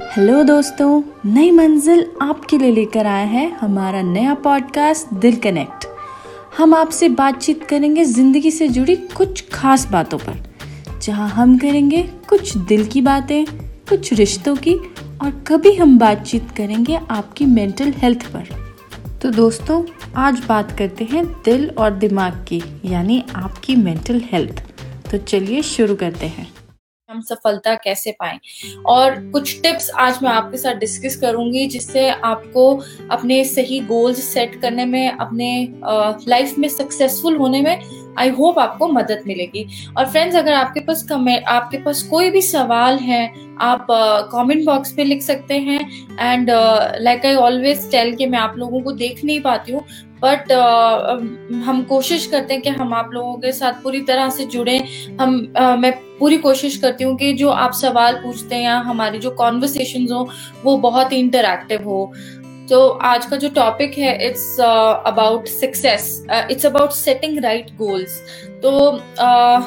Hello दोस्तों, नई मंजिल आपके लिए लेकर आया है हमारा नया पॉडकास्ट दिल कनेक्ट। हम आपसे बातचीत करेंगे ज़िंदगी से जुड़ी कुछ खास बातों पर, जहाँ हम करेंगे कुछ दिल की बातें, कुछ रिश्तों की, और कभी हम बातचीत करेंगे आपकी मेंटल हेल्थ पर। तो दोस्तों, आज बात करते हैं दिल और दिमाग की, यानी आपकी मेंटल हेल्थ तो चलिए शुरू करते हैं। हम सफलता कैसे पाएँ? और कुछ टिप्स आज मैं आपके साथ डिस्कस करूँगी जिससे आपको अपने सही गोल्स सेट करने में अपने लाइफ में सक्सेसफुल होने में आई होप आपको मदद मिलेगी। और फ्रेंड्स अगर आपके पास कमेंट आपके पास कोई भी सवाल है आप कमेंट uh, बॉक्स पे लिख सकते हैं। And like I always tell कि मैं आप लोगों को देख नहीं पाती हूँ बट uh, हम कोशिश करते हैं कि हम आप लोगों के साथ पूरी तरह से जुड़े। हम uh, मैं पूरी कोशिश करती हूँ कि जो आप सवाल पूछते हैं या हमारी जो कॉन्वर्सेशन हो वो बहुत ही इंटरक्टिव हो। तो आज का जो टॉपिक है it's about success it's about setting right goals तो uh,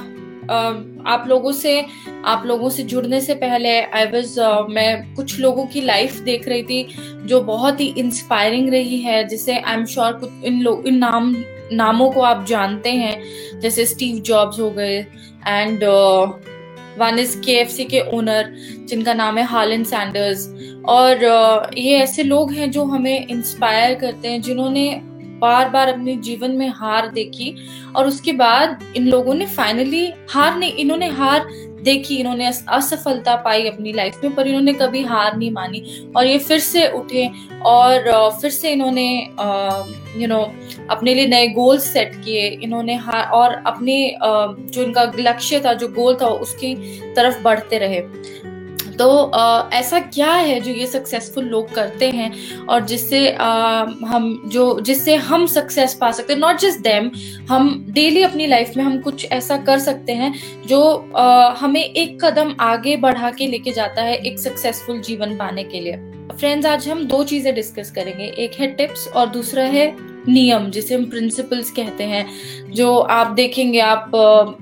आप लोगों से आप लोगों से जुड़ने से पहले आई वाज uh, मैं कुछ लोगों की लाइफ देख रही थी जो बहुत ही इंस्पायरिंग रही है। जिसे आई एम श्योर कुछ इन लोग इन नाम नामों को आप जानते हैं। जैसे स्टीव जॉब्स हो गए and one is K F C के ओनर जिनका नाम है हालन सैंडर्स और ये ऐसे लोग हैं जो हमें इंस्पायर करते हैं जिन्होंने बार बार अपने जीवन में हार देखी और उसके बाद इन लोगों ने फाइनली हार नहीं, इन्होंने हार देखी, इन्होंने असफलता पाई अपनी लाइफ में, पर इन्होंने कभी हार नहीं मानी। और ये फिर से उठे और फिर से इन्होंने यू नो अपने लिए नए गोल सेट किए। इन्होंने हार और अपने जो इनका लक्ष्य था, जो गोल था उसकी तरफ़ बढ़ते रहे। तो आ, ऐसा क्या है जो ये सक्सेसफुल लोग करते हैं और जिससे हम जो जिससे हम सक्सेस पा सकते हैं? नॉट जस्ट देम हम डेली अपनी लाइफ में हम कुछ ऐसा कर सकते हैं जो आ, हमें एक कदम आगे बढ़ा के लेके जाता है एक सक्सेसफुल जीवन पाने के लिए। फ्रेंड्स आज हम दो चीज़ें डिस्कस करेंगे। एक है टिप्स और दूसरा है नियम जिसे हम प्रिंसिपल्स कहते हैं जो आप देखेंगे आप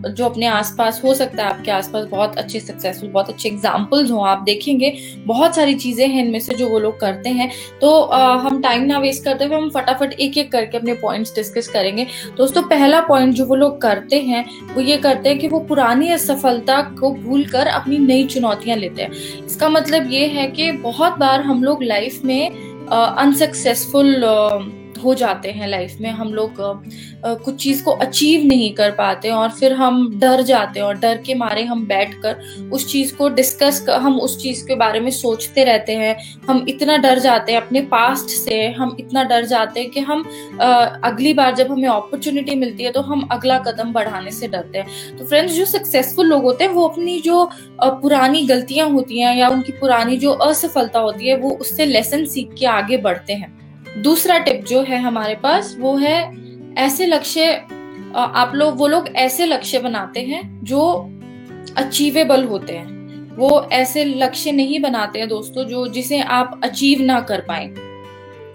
जो अपने आसपास हो सकता है आपके आसपास बहुत अच्छे सक्सेसफुल बहुत अच्छे एग्जाम्पल्स हो आप देखेंगे बहुत सारी चीज़ें हैं इनमें से जो वो लोग करते हैं। तो हम टाइम ना वेस्ट करते हुए हम फटाफट एक एक करके अपने पॉइंट्स डिस्कस करेंगे। दोस्तों पहला पॉइंट जो वो लोग करते हैं वो ये करते हैं कि वो पुरानी असफलता को भूल कर अपनी नई चुनौतियाँ लेते हैं। इसका मतलब ये है कि बहुत बार हम लोग लाइफ में अनसक्सेसफुल uh, हो जाते हैं लाइफ में हम लोग कुछ चीज़ को अचीव नहीं कर पाते और फिर हम डर जाते हैं और डर के मारे हम बैठ कर उस चीज़ को डिस्कस कर, हम उस चीज़ के बारे में सोचते रहते हैं। हम इतना डर जाते हैं अपने पास्ट से हम इतना डर जाते हैं कि हम अगली बार जब हमें अपॉर्चुनिटी मिलती है तो हम अगला कदम बढ़ाने से डरते हैं। तो फ्रेंड्स जो सक्सेसफुल लोग होते हैं वो अपनी जो पुरानी गलतियाँ होती हैं या उनकी पुरानी जो असफलता होती है वो उससे लेसन सीख के आगे बढ़ते हैं। दूसरा टिप जो है हमारे पास, वो है ऐसे लक्ष्य आप लोग, वो लोग ऐसे लक्ष्य बनाते हैं जो अचीवेबल होते हैं। वो ऐसे लक्ष्य नहीं बनाते हैं दोस्तों, जो जिसे आप अचीव ना कर पाए।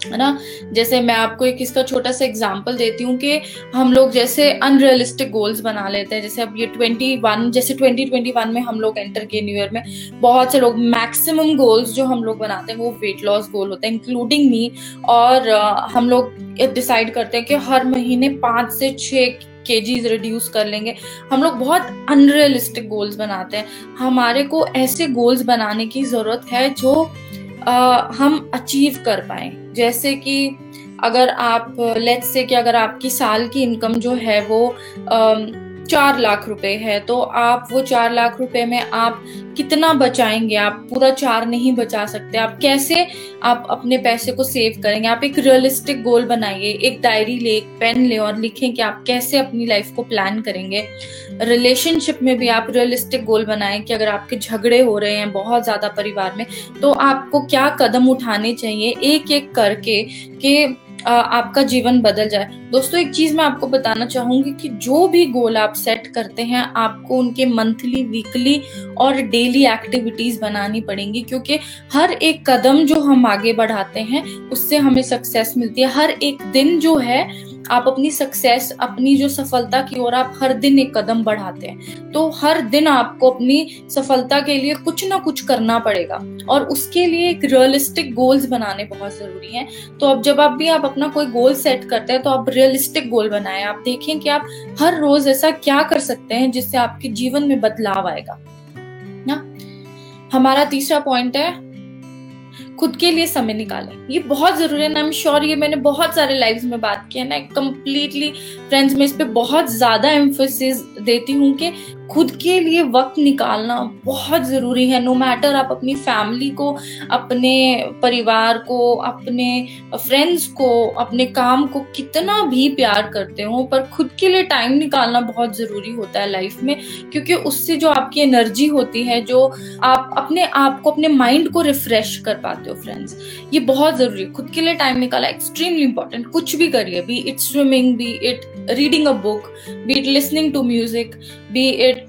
है ना? जैसे मैं आपको एक इसका छोटा सा एग्जांपल देती हूँ कि हम लोग जैसे अनरियलिस्टिक गोल्स बना लेते हैं। जैसे अब ये 21 जैसे 2021 में हम लोग एंटर किए न्यू ईयर में, बहुत से लोग मैक्सिमम गोल्स जो हम लोग बनाते हैं वो वेट लॉस गोल होता है इंक्लूडिंग मी और हम लोग डिसाइड करते हैं कि हर महीने पाँच से छः केजीज रिड्यूस कर लेंगे। हम लोग बहुत अनरियलिस्टिक गोल्स बनाते हैं। हमारे को ऐसे गोल्स बनाने की ज़रूरत है जो हम अचीव कर पाए। जैसे कि अगर आप लेट्स से कि अगर आपकी साल की इनकम जो है वो चार लाख रुपए है तो आप वो चार लाख रुपए में आप कितना बचाएँगे? आप पूरा चार नहीं बचा सकते। आप कैसे आप अपने पैसे को सेव करेंगे? आप एक रियलिस्टिक गोल बनाइए, एक डायरी ले, एक पेन ले और लिखें कि आप कैसे अपनी लाइफ को प्लान करेंगे। रिलेशनशिप में भी आप रियलिस्टिक गोल बनाएँ कि अगर आपके झगड़े हो रहे हैं बहुत ज़्यादा परिवार में तो आपको क्या कदम उठाने चाहिए? एक एक करके कि आपका जीवन बदल जाए। दोस्तों, एक चीज़ मैं आपको बताना चाहूँगी कि जो भी गोल आप सेट करते हैं, आपको उनके मंथली वीकली और डेली एक्टिविटीज़ बनानी पड़ेंगी, क्योंकि हर एक कदम जो हम आगे बढ़ाते हैं, उससे हमें सक्सेस मिलती है। हर एक दिन जो है आप अपनी सक्सेस अपनी जो सफलता की ओर आप हर दिन एक कदम बढ़ाते हैं। तो हर दिन आपको अपनी सफलता के लिए कुछ ना कुछ करना पड़ेगा। और उसके लिए एक रियलिस्टिक गोल्स बनाने बहुत ज़रूरी है। तो अब जब आप भी आप अपना कोई गोल सेट करते हैं तो आप रियलिस्टिक गोल बनाए। आप देखें कि आप हर रोज ऐसा क्या कर सकते हैं जिससे आपके जीवन में बदलाव आएगा। ना? हमारा तीसरा पॉइंट है खुद के लिए समय निकालें ये बहुत ज़रूरी है ना आई एम श्योर ये मैंने बहुत सारे लाइव्स में बात की है ना कंप्लीटली फ्रेंड्स में इस पर बहुत ज़्यादा एम्फोसिस देती हूँ कि खुद के लिए वक्त निकालना बहुत ज़रूरी है। नो no मैटर आप अपनी फैमिली को, अपने परिवार को, अपने फ्रेंड्स को, अपने काम को कितना भी प्यार करते हो, पर खुद के लिए टाइम निकालना बहुत ज़रूरी होता है लाइफ में, क्योंकि उससे जो आपकी एनर्जी होती है, जो आप अपने आप को, अपने माइंड को रिफ्रेश कर पाते हो फ्रेंड्स ये बहुत ज़रूरी है। खुद के लिए टाइम निकाला एक्सट्रीमली इंपॉर्टेंट कुछ भी करिए be it swimming be it reading a book be it listening to music be it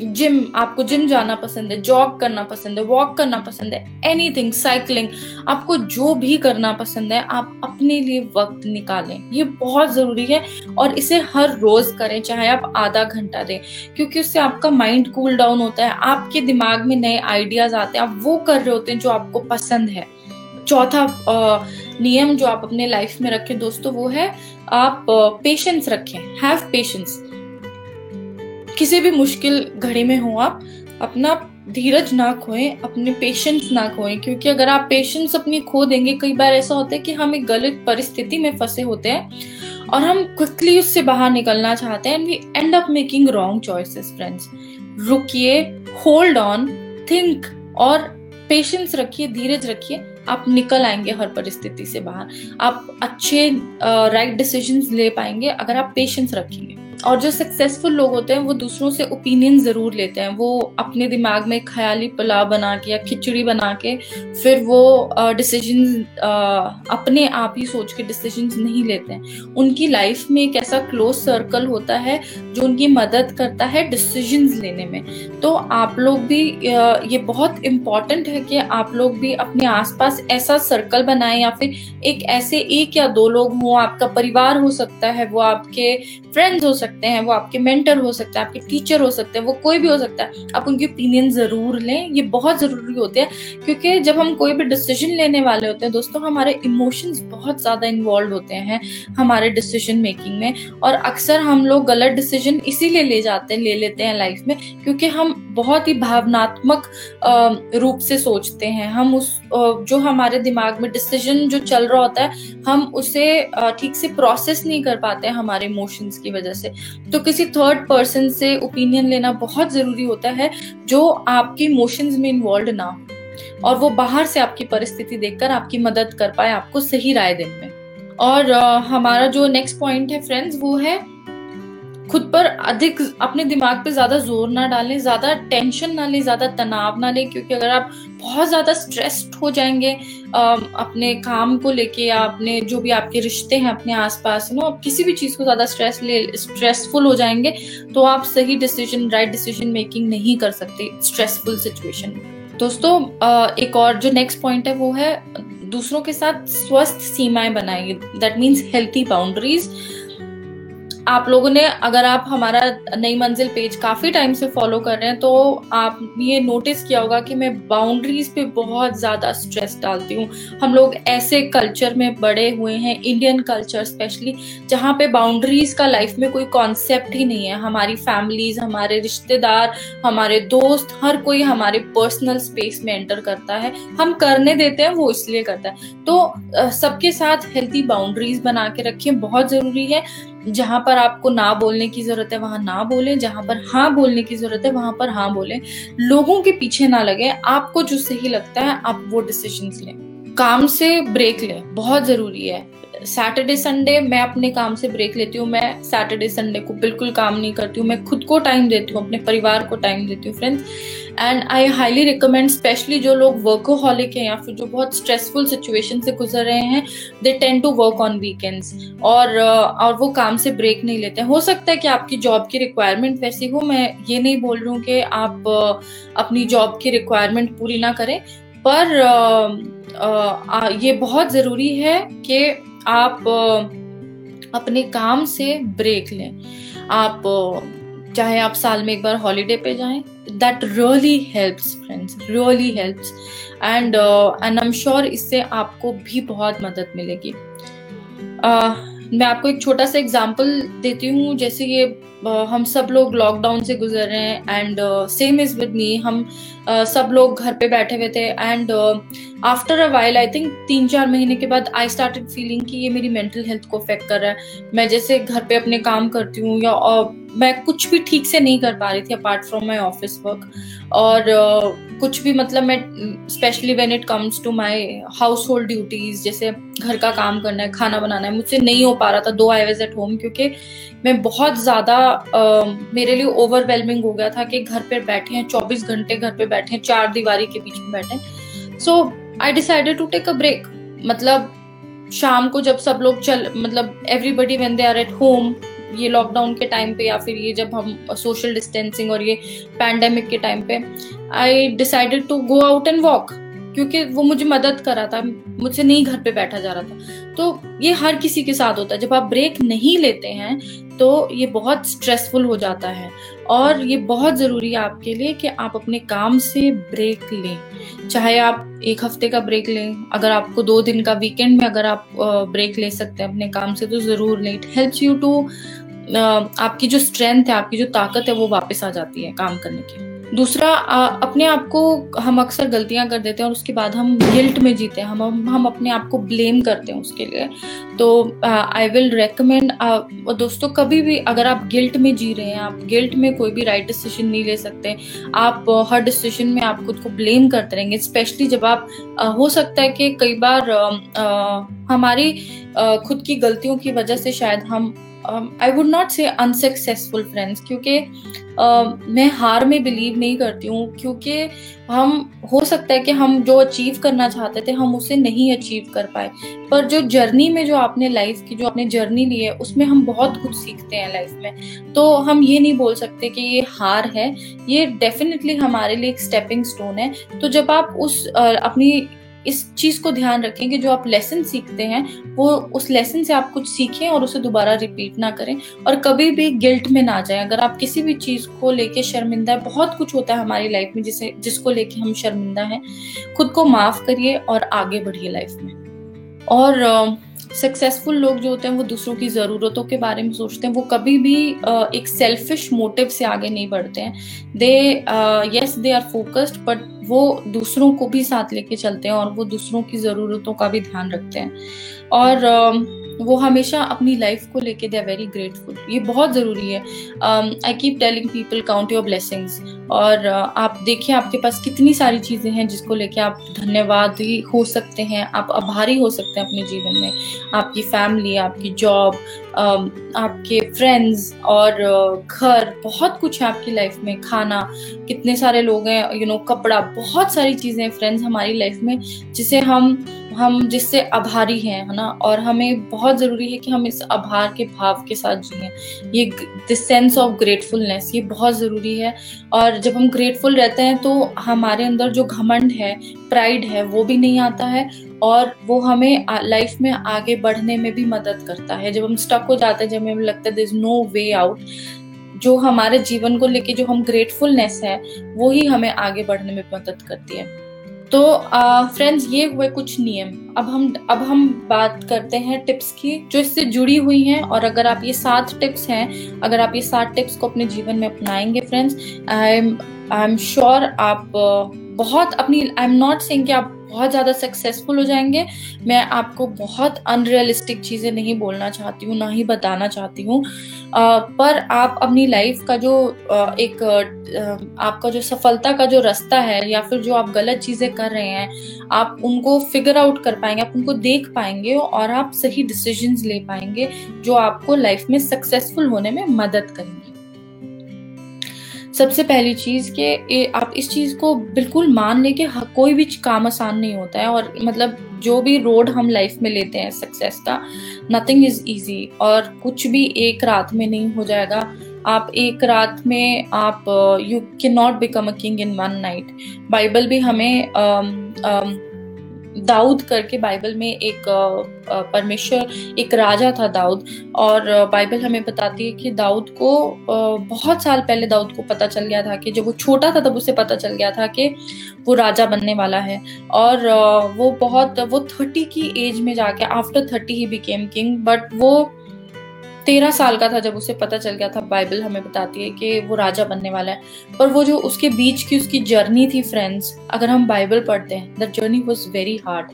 gym आपको जिम जाना पसंद है जॉग करना पसंद है वॉक करना पसंद है एनीथिंग साइकिलिंग आपको जो भी करना पसंद है, आप अपने लिए वक्त निकालें। ये बहुत ज़रूरी है और इसे हर रोज करें, चाहे आप आधा घंटा दें, क्योंकि उससे आपका माइंड कूल डाउन होता है, आपके दिमाग में नए आइडियाज़ आते हैं, आप वो कर रहे होते हैं जो आपको पसंद है। चौथा नियम जो आप अपने लाइफ में रखें दोस्तों, वो है आप पेशेंस रखें हैव पेशेंस किसी भी मुश्किल घड़ी में हो आप, अपना धीरज ना खोएँ, अपने पेशेंस ना खोएँ, क्योंकि अगर आप पेशेंस अपनी खो देंगे, कई बार ऐसा होता है कि हम एक गलत परिस्थिति में फंसे होते हैं और हम क्विकली उससे बाहर निकलना चाहते हैं and we end up making wrong choices friends रुकिए होल्ड ऑन थिंक और पेशेंस रखिए, धीरज रखिए आप निकल आएँगे हर परिस्थिति से बाहर। आप अच्छे राइट डिसीजंस ले पाएँगे, अगर आप पेशेंस रखेंगे। और जो सक्सेसफुल लोग होते हैं, वो दूसरों से ओपिनियन ज़रूर लेते हैं। वो अपने दिमाग में ख्याली पुलाव बना के या खिचड़ी बना के फिर वो डिसीज़न अपने आप ही सोच के डिसीज़न नहीं लेते हैं। उनकी लाइफ में एक ऐसा क्लोज सर्कल होता है, जो उनकी मदद करता है डिसीज़न लेने में। तो आप लोग भी ये बहुत इंपॉर्टेंट है कि आप लोग भी अपने आसपास ऐसा सर्कल बनाए या फिर एक ऐसे एक या दो लोग हों, आपका परिवार हो सकता है, वो आपके फ्रेंड्स हो सकते सकते हैं, वो आपके मेंटर हो सकते हैं, आपके टीचर हो सकते हैं, वो कोई भी हो सकता है, आप उनकी ओपिनियन ज़रूर लें, ये बहुत ज़रूरी होते हैं, क्योंकि जब हम कोई भी डिसीज़न लेने वाले होते हैं, दोस्तों, हमारे इमोशंस बहुत ज़्यादा इन्वॉल्व होते हैं हमारे डिसीज़न मेकिंग में, और अक्सर हम लोग गलत डिसीज़न इसीलिए ले जाते हैं ले लेते हैं लाइफ में, क्योंकि हम बहुत ही भावनात्मक रूप से सोचते हैं, हम उस जो हमारे दिमाग में डिसीज़न जो चल रहा होता है, हम उसे ठीक से प्रोसेस नहीं कर पाते हमारे इमोशंस की वजह से तो किसी थर्ड पर्सन से ओपिनियन लेना बहुत ज़रूरी होता है जो आपके इमोशंस में इन्वॉल्व ना हो और वो बाहर से आपकी परिस्थिति देखकर आपकी मदद कर पाए, आपको सही राय देने में। और हमारा जो नेक्स्ट पॉइंट है फ्रेंड्स वो है खुद पर अधिक अपने दिमाग पे ज़्यादा ज़ोर ना डालें, ज़्यादा टेंशन ना लें, ज़्यादा तनाव ना लें, क्योंकि अगर आप बहुत ज़्यादा स्ट्रेस्ड हो जाएँगे अपने काम को लेके या अपने जो भी आपके रिश्ते हैं अपने आसपास नो आप किसी भी चीज़ को ज़्यादा स्ट्रेस ले स्ट्रेसफुल हो जाएँगे तो आप सही डिसीज़न राइट डिसीज़न मेकिंग नहीं कर सकते स्ट्रेसफुल सिचुएशन दोस्तों एक और जो नेक्स्ट पॉइंट है वो है, दूसरों के साथ स्वस्थ सीमाएँ बनाएँगे दैट मीन्स हेल्थी बाउंड्रीज आप लोगों ने, अगर आप हमारा नई मंजिल पेज काफ़ी टाइम से फॉलो कर रहे हैं तो आप ये नोटिस किया होगा कि मैं बाउंड्रीज पे बहुत ज़्यादा स्ट्रेस डालती हूँ। हम लोग ऐसे कल्चर में बड़े हुए हैं इंडियन कल्चर स्पेशली जहाँ पे बाउंड्रीज का लाइफ में कोई कॉन्सेप्ट ही नहीं है। हमारी फैमिलीज़ हमारे रिश्तेदार, हमारे दोस्त, हर कोई हमारे पर्सनल स्पेस में एंटर करता है। हम करने देते हैं, वो इसलिए करता है। तो सबके साथ हेल्थी बाउंड्रीज बना के रखें बहुत ज़रूरी है। जहाँ पर आपको ना बोलने की ज़रूरत है, वहाँ ना बोलें। जहाँ पर हाँ बोलने की ज़रूरत है, वहाँ पर हाँ बोलें। लोगों के पीछे ना लगे। आपको जो सही लगता है, आप वो डिसीज़न लें। काम से ब्रेक लें। बहुत ज़रूरी है। सैटरडे संडे मैं अपने काम से ब्रेक लेती हूँ मैं सैटरडे संडे को बिल्कुल काम नहीं करती हूँ मैं खुद को टाइम देती हूँ अपने परिवार को टाइम देती हूँ friends and I highly recommend specially जो लोग वर्कोहॉलिक हैं या फिर जो बहुत स्ट्रेसफुल सिचुएशन से गुजर रहे हैं they tend to work on weekends और और वो काम से ब्रेक नहीं लेते हैं। हो सकता है कि आपकी जॉब की रिक्वायरमेंट वैसी हो मैं ये नहीं बोल रही हूँ कि आप अपनी जॉब की रिक्वायरमेंट पूरी ना करें पर आ, आ, ये बहुत ज़रूरी है कि आप अपने काम से ब्रेक लें। आप चाहे आप साल में एक बार हॉलीडे पे जाएँ that really helps friends really helps and and I am sure इससे आपको भी बहुत मदद मिलेगी। uh, मैं आपको एक छोटा सा एग्ज़ाम्पल देती हूँ जैसे ये हम सब लोग लॉकडाउन से गुजर रहे हैं and same is with me हम uh, सब लोग घर पे बैठे हुए थे and after a while I think तीन चार महीने के बाद आई स्टार्टेड फीलिंग कि ये मेरी मेंटल हेल्थ को अफेक्ट कर रहा है। मैं जैसे घर पे अपने काम करती हूँ या uh, मैं कुछ भी ठीक से नहीं कर पा रही थी apart from my office work और uh, कुछ भी मतलब मैं specially when it comes to my household duties जैसे घर का काम करना है खाना बनाना है मुझसे नहीं हो पा रहा था दो आई वेज एट होम क्योंकि मैं बहुत ज़्यादा मेरे लिए ओवरवेलमिंग हो गया था कि घर पर बैठे हैं चौबीस घंटे घर पर बैठे हैं चार दीवारी के बीच में बैठे हैं। So I decided to take a break मतलब शाम को जब सब लोग चल मतलब everybody when they are at home ये लॉकडाउन के टाइम पे या फिर ये जब हम सोशल डिस्टेंसिंग और ये पैंडेमिक के टाइम पे I decided to go out and walk क्योंकि वो मुझे मदद कर रहा था, मुझसे नहीं घर पे बैठा जा रहा था। तो ये हर किसी के साथ होता है। जब आप ब्रेक नहीं लेते हैं तो ये बहुत स्ट्रेसफुल हो जाता है। और ये बहुत ज़रूरी है आपके लिए कि आप अपने काम से ब्रेक लें। चाहे आप एक हफ़्ते का ब्रेक लें, अगर आपको दो दिन का वीकेंड में अगर आप ब्रेक ले सकते हैं अपने काम से तो ज़रूर लें। इट हेल्प्स यू टू आपकी जो स्ट्रेंथ है, आपकी जो ताकत है, वो वापस आ जाती है काम करने की। दूसरा अपने आप को हम अक्सर गलतियाँ कर देते हैं और उसके बाद हम गिल्ट में जीते हैं। हम हम अपने आप को ब्लेम करते हैं उसके लिए। तो आई विल रेकमेंड दोस्तों, कभी भी अगर आप गिल्ट में जी रहे हैं, आप गिल्ट में कोई भी राइट डिसीज़न नहीं ले सकते। आप हर डिसीज़न में आप खुद को ब्लेम करते रहेंगे स्पेशली जब आप हो सकता है कि कई बार हमारी खुद की गलतियों की वजह से शायद हम I would not say unsuccessful friends क्योंकि uh, मैं हार में बिलीव नहीं करती हूँ क्योंकि हम हो सकता है कि हम जो अचीव करना चाहते थे हम उसे नहीं अचीव कर पाए। पर जो जर्नी में जो आपने लाइफ की जो आपने जर्नी ली है उसमें हम बहुत कुछ सीखते हैं लाइफ में। तो हम ये नहीं बोल सकते कि ये हार है। ये डेफिनेटली हमारे लिए एक स्टेपिंग स्टोन है। तो जब आप उस uh, अपनी इस चीज़ को ध्यान रखें कि जो आप लेसन सीखते हैं, वो उस लेसन से आप कुछ सीखें और उसे दोबारा रिपीट ना करें। और कभी भी गिल्ट में ना जाएँ। अगर आप किसी भी चीज़ को लेके शर्मिंदा है, बहुत कुछ होता है हमारी लाइफ में जिसे, जिसको लेके हम शर्मिंदा हैं। खुद को माफ़ करिए और आगे बढ़िए लाइफ में। और सक्सेसफुल लोग जो होते हैं, वो दूसरों की ज़रूरतों के बारे में सोचते हैं। वो कभी भी एक सेल्फिश मोटिव से आगे नहीं बढ़ते हैं। They yes they are focused but वो दूसरों को भी साथ लेके चलते हैं और वो दूसरों की ज़रूरतों का भी ध्यान रखते हैं। और वो हमेशा अपनी लाइफ को लेके दे आर वेरी ग्रेटफुल ये बहुत ज़रूरी है। I keep telling people count your blessings और uh, आप देखिए आपके पास कितनी सारी चीज़ें हैं जिसको लेके आप धन्यवाद ही हो सकते हैं। आप आभारी हो सकते हैं अपने जीवन में। आपकी फैमिली आपकी जॉब um, आपके फ्रेंड्स और uh, घर बहुत कुछ है आपकी लाइफ में। खाना कितने सारे लोग हैं यू नो कपड़ा बहुत सारी चीज़ें फ्रेंड्स हमारी लाइफ में जिसे हम हम जिससे आभारी हैं, है ना? और हमें बहुत ज़रूरी है कि हम इस आभार के भाव के साथ जिए। ये द सेंस ऑफ़ ग्रेटफुलनेस ये बहुत ज़रूरी है। और जब हम ग्रेटफुल रहते हैं तो हमारे अंदर जो घमंड है प्राइड है, वो भी नहीं आता है। और वो हमें लाइफ में आगे बढ़ने में भी मदद करता है। जब हम स्टक हो जाते हैं, जब हमें लगता है इज़ नो वे आउट जो हमारे जीवन को लेके जो हम ग्रेटफुलनेस है, वो ही हमें आगे बढ़ने में मदद करती है। तो फ्रेंड्स ये हुए कुछ नियम। अब हम अब हम बात करते हैं टिप्स की, जो इससे जुड़ी हुई हैं, और अगर आप ये सात टिप्स हैं, अगर आप ये सात टिप्स को अपने जीवन में अपनाएँगे friends I am I am sure आप बहुत अपनी आई एम नॉट सेइंग कि आप बहुत ज़्यादा सक्सेसफुल हो जाएँगे। मैं आपको बहुत अनरियलिस्टिक चीज़ें नहीं बोलना चाहती हूँ, ना ही बताना चाहती हूँ। पर आप अपनी लाइफ का जो एक आपका जो सफलता का जो रास्ता है या फिर जो आप गलत चीज़ें कर रहे हैं, आप उनको फिगर आउट कर पाएँगे, आप उनको देख पाएँगे और आप सही डिसीजंस ले पाएँगे जो आपको लाइफ में सक्सेसफुल होने में मदद करेंगे। सबसे पहली चीज़ के आप इस चीज़ को बिल्कुल मान ले कि कोई भी काम आसान नहीं होता है और मतलब जो भी रोड हम लाइफ में लेते हैं सक्सेस का नथिंग इज़ इजी और कुछ भी एक रात में नहीं हो जाएगा। आप एक रात में आप you can not become a king in one night Bible भी हमें um, um, दाऊद करके बाइबल में एक परमेश्वर, एक राजा था दाऊद। और बाइबल हमें बताती है कि दाऊद को बहुत साल पहले दाऊद को पता चल गया था कि जब वो छोटा था तब उसे पता चल गया था कि वो राजा बनने वाला है। और वो बहुत, वो थर्टी की एज में जाके, after thirty he became king but वो तेरह साल का था जब उसे पता चल गया था बाइबल हमें बताती है कि वो राजा बनने वाला है। पर वो जो उसके बीच की उसकी जर्नी थी फ्रेंड्स अगर हम बाइबल पढ़ते हैं the journey was very hard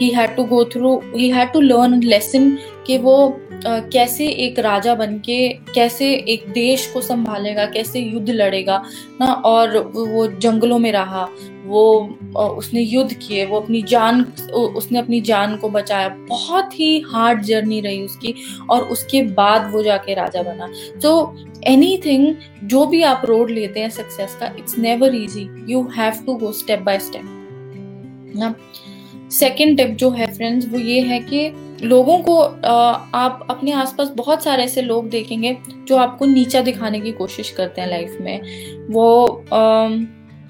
he had to go through he had to learn lesson कि वो uh, कैसे एक राजा बन के कैसे एक देश को संभालेगा कैसे युद्ध लड़ेगा ना? और वो जंगलों में रहा वो उसने युद्ध किए, वो अपनी जान उसने अपनी जान को बचाया। बहुत ही हार्ड जर्नी रही उसकी और उसके बाद वो जाके राजा बना। तो एनी थिंग जो भी आप रोड लेते हैं सक्सेस का it's never easy you have to go step by step ना? सेकेंड टिप जो है फ्रेंड्स वो ये है कि लोगों को आप अपने आसपास बहुत सारे ऐसे लोग देखेंगे जो आपको नीचा दिखाने की कोशिश करते हैं लाइफ में। वो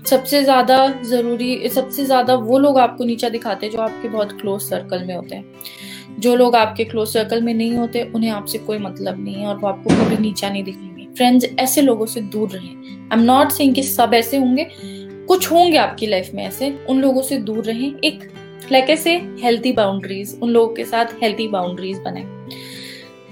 सबसे ज़्यादा ज़रूरी, सबसे ज़्यादा वो लोग आपको नीचा दिखाते हैं जो आपके बहुत क्लोज सर्कल में होते हैं। जो लोग आपके क्लोज सर्कल में नहीं होते, उन्हें आपसे कोई मतलब नहीं है और वो आपको कभी नीचा नहीं दिखेंगे। फ्रेंड्स ऐसे लोगों से दूर रहें। आई एम नॉट सेइंग कि सब ऐसे होंगे, कुछ होंगे आपकी लाइफ में ऐसे। उन लोगों से दूर रहें। एक लाइक ऐसे हेल्थी बाउंड्रीज उन लोगों के साथ हेल्थी बाउंड्रीज बनाए।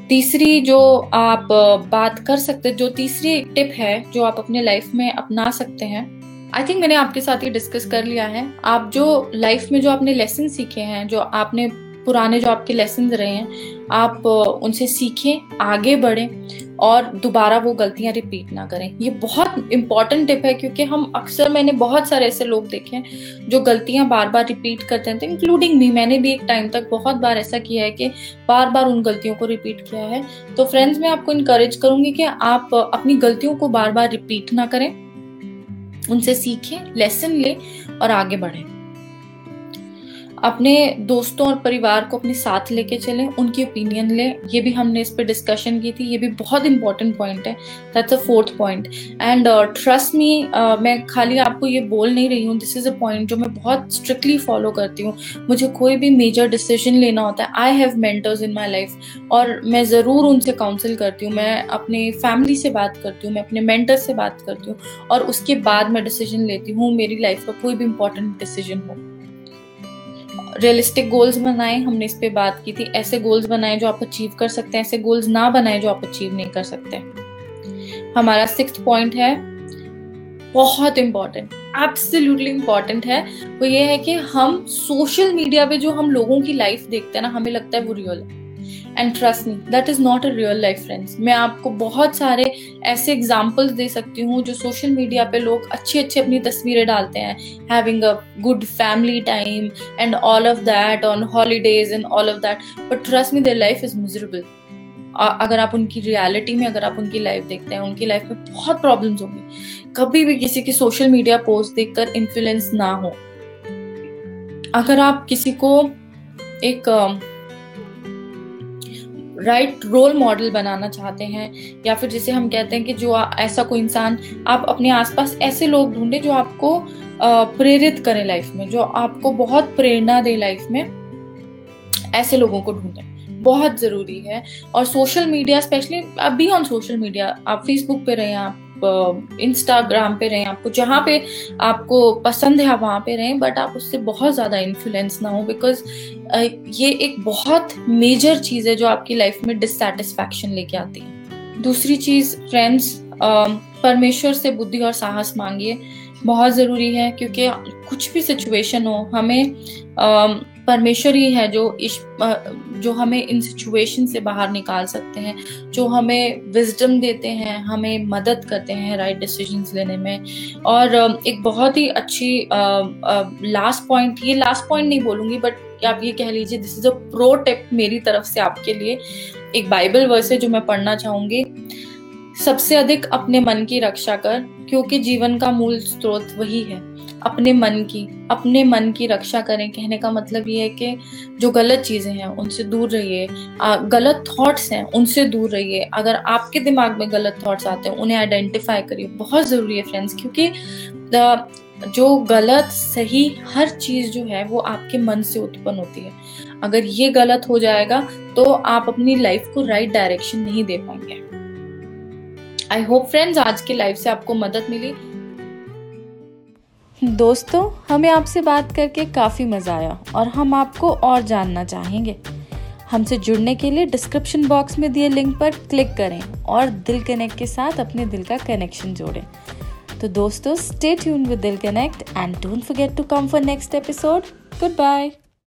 तीसरी जो आप बात कर सकते जो तीसरी टिप है जो आप अपने लाइफ में अपना सकते हैं आई थिंक मैंने आपके साथ ये डिस्कस कर लिया है। आप जो लाइफ में जो आपने लेसन सीखे हैं, जो आपने पुराने जो आपके लेसन रहे हैं, आप उनसे सीखें, आगे बढ़ें और दोबारा वो गलतियाँ रिपीट ना करें। ये बहुत इंपॉर्टेंट टिप है क्योंकि हम अक्सर मैंने बहुत सारे ऐसे लोग देखे हैं जो गलतियाँ बार बार रिपीट करते हैं। इंक्लूडिंग भी मैंने भी एक टाइम तक बहुत बार ऐसा किया है कि बार बार उन गलतियों को रिपीट किया है। तो फ्रेंड्स मैं आपको इनकरेज करूँगी कि आप अपनी गलतियों को बार बार रिपीट ना करें। उनसे सीखें लेसन लें और आगे बढ़ें। अपने दोस्तों और परिवार को अपने साथ लेके चलें, उनकी ओपिनियन लें। ये भी हमने इस पर डिस्कशन की थी, ये भी बहुत इंपॉर्टेंट पॉइंट है। That's a fourth point and trust me मैं खाली आपको ये बोल नहीं रही हूँ दिस इज़ अ पॉइंट जो मैं बहुत स्ट्रिक्टली फॉलो करती हूँ। मुझे कोई भी मेजर डिसीज़न लेना होता है I have mentors in my life और मैं ज़रूर उनसे काउंसिल करती हूँ। मैं अपने फैमिली से बात करती हूँ, मैं अपने मेंटर से बात करती हूँ और उसके बाद मैं डिसीज़न लेती हूँ, मेरी लाइफ का कोई भी इंपॉर्टेंट डिसीज़न हो। रियलिस्टिक गोल्स बनाएँ, हमने इस पर बात की थी, ऐसे गोल्स बनाएँ जो आप अचीव कर सकते हैं, ऐसे गोल्स ना बनाएँ जो आप अचीव नहीं कर सकते हमारा सिक्स पॉइंट है, बहुत इंपॉर्टेंट एब्सोल्युटली इंपॉर्टेंट है, वो ये है कि हम सोशल मीडिया पे जो हम लोगों की लाइफ देखते हैं ना, हमें लगता है वो रियल है। And trust me that is not a real life friends मैं आपको बहुत सारे ऐसे एग्जाम्पल्स दे सकती हूँ जो सोशल मीडिया पे लोग अच्छी अच्छी अपनी तस्वीरें डालते हैं। Having a good family time and all of that on holidays and all of that but trust me their life is miserable अगर आप उनकी रियलिटी में, अगर आप उनकी लाइफ देखते हैं, उनकी लाइफ में बहुत प्रॉब्लम्स होंगी। कभी भी किसी की सोशल मीडिया पोस्ट देखकर इन्फ्लुएंस ना हो। अगर आप किसी को एक राइट रोल मॉडल बनाना चाहते हैं, या फिर जिसे हम कहते हैं कि जो ऐसा कोई इंसान, आप अपने आसपास ऐसे लोग ढूंढे जो आपको प्रेरित करें लाइफ में, जो आपको बहुत प्रेरणा दे लाइफ में, ऐसे लोगों को ढूंढें। बहुत ज़रूरी है। और सोशल मीडिया स्पेशली अभी ऑन सोशल मीडिया आप फेसबुक पे रहें आप इंस्टाग्राम पे रहें आपको, जहाँ पे आपको पसंद है आप वहाँ पे रहें बट आप उससे बहुत ज़्यादा इन्फ्लुएंस ना हो बिकॉज़ ये एक बहुत मेजर चीज़ है जो आपकी लाइफ में डिससेटिस्फैक्शन लेके आती है। दूसरी चीज़ फ्रेंड्स परमेश्वर से बुद्धि और साहस मांगिए, बहुत ज़रूरी है, क्योंकि कुछ भी सिचुएशन हो, हमें परमेश्वर ही है जो जो हमें इन सिचुएशन से बाहर निकाल सकते हैं, जो हमें विजडम देते हैं, हमें मदद करते हैं राइट डिसीजंस लेने में। और एक बहुत ही अच्छी लास्ट पॉइंट ये लास्ट पॉइंट नहीं बोलूँगी बट आप ये कह लीजिए this is a pro tip मेरी तरफ़ से आपके लिए। एक बाइबल वर्स है जो मैं पढ़ना चाहूँगी। सबसे अधिक अपने मन की रक्षा कर, क्योंकि जीवन का मूल स्रोत वही है। अपने मन की, अपने मन की रक्षा करें। कहने का मतलब ये है कि जो गलत चीज़ें हैं, उनसे दूर रहिए। गलत थॉट्स हैं, उनसे दूर रहिए। अगर आपके दिमाग में गलत थॉट्स आते हैं, उन्हें आइडेंटिफाई करिए। बहुत ज़रूरी है फ्रेंड्स क्योंकि जो गलत, सही हर चीज़ जो है, वो आपके मन से उत्पन्न होती है। अगर ये गलत हो जाएगा तो आप अपनी लाइफ को राइट डायरेक्शन नहीं दे पाएँगे। आई होप फ्रेंड्स आज की लाइफ से आपको मदद मिली। दोस्तों, हमें आपसे बात करके काफ़ी मज़ा आया और हम आपको और जानना चाहेंगे। हमसे जुड़ने के लिए डिस्क्रिप्शन बॉक्स में दिए लिंक पर क्लिक करें और दिल कनेक्ट के साथ अपने दिल का कनेक्शन जोड़ें। तो दोस्तों stay tune with Dil connect and don't forget to come for next episode goodbye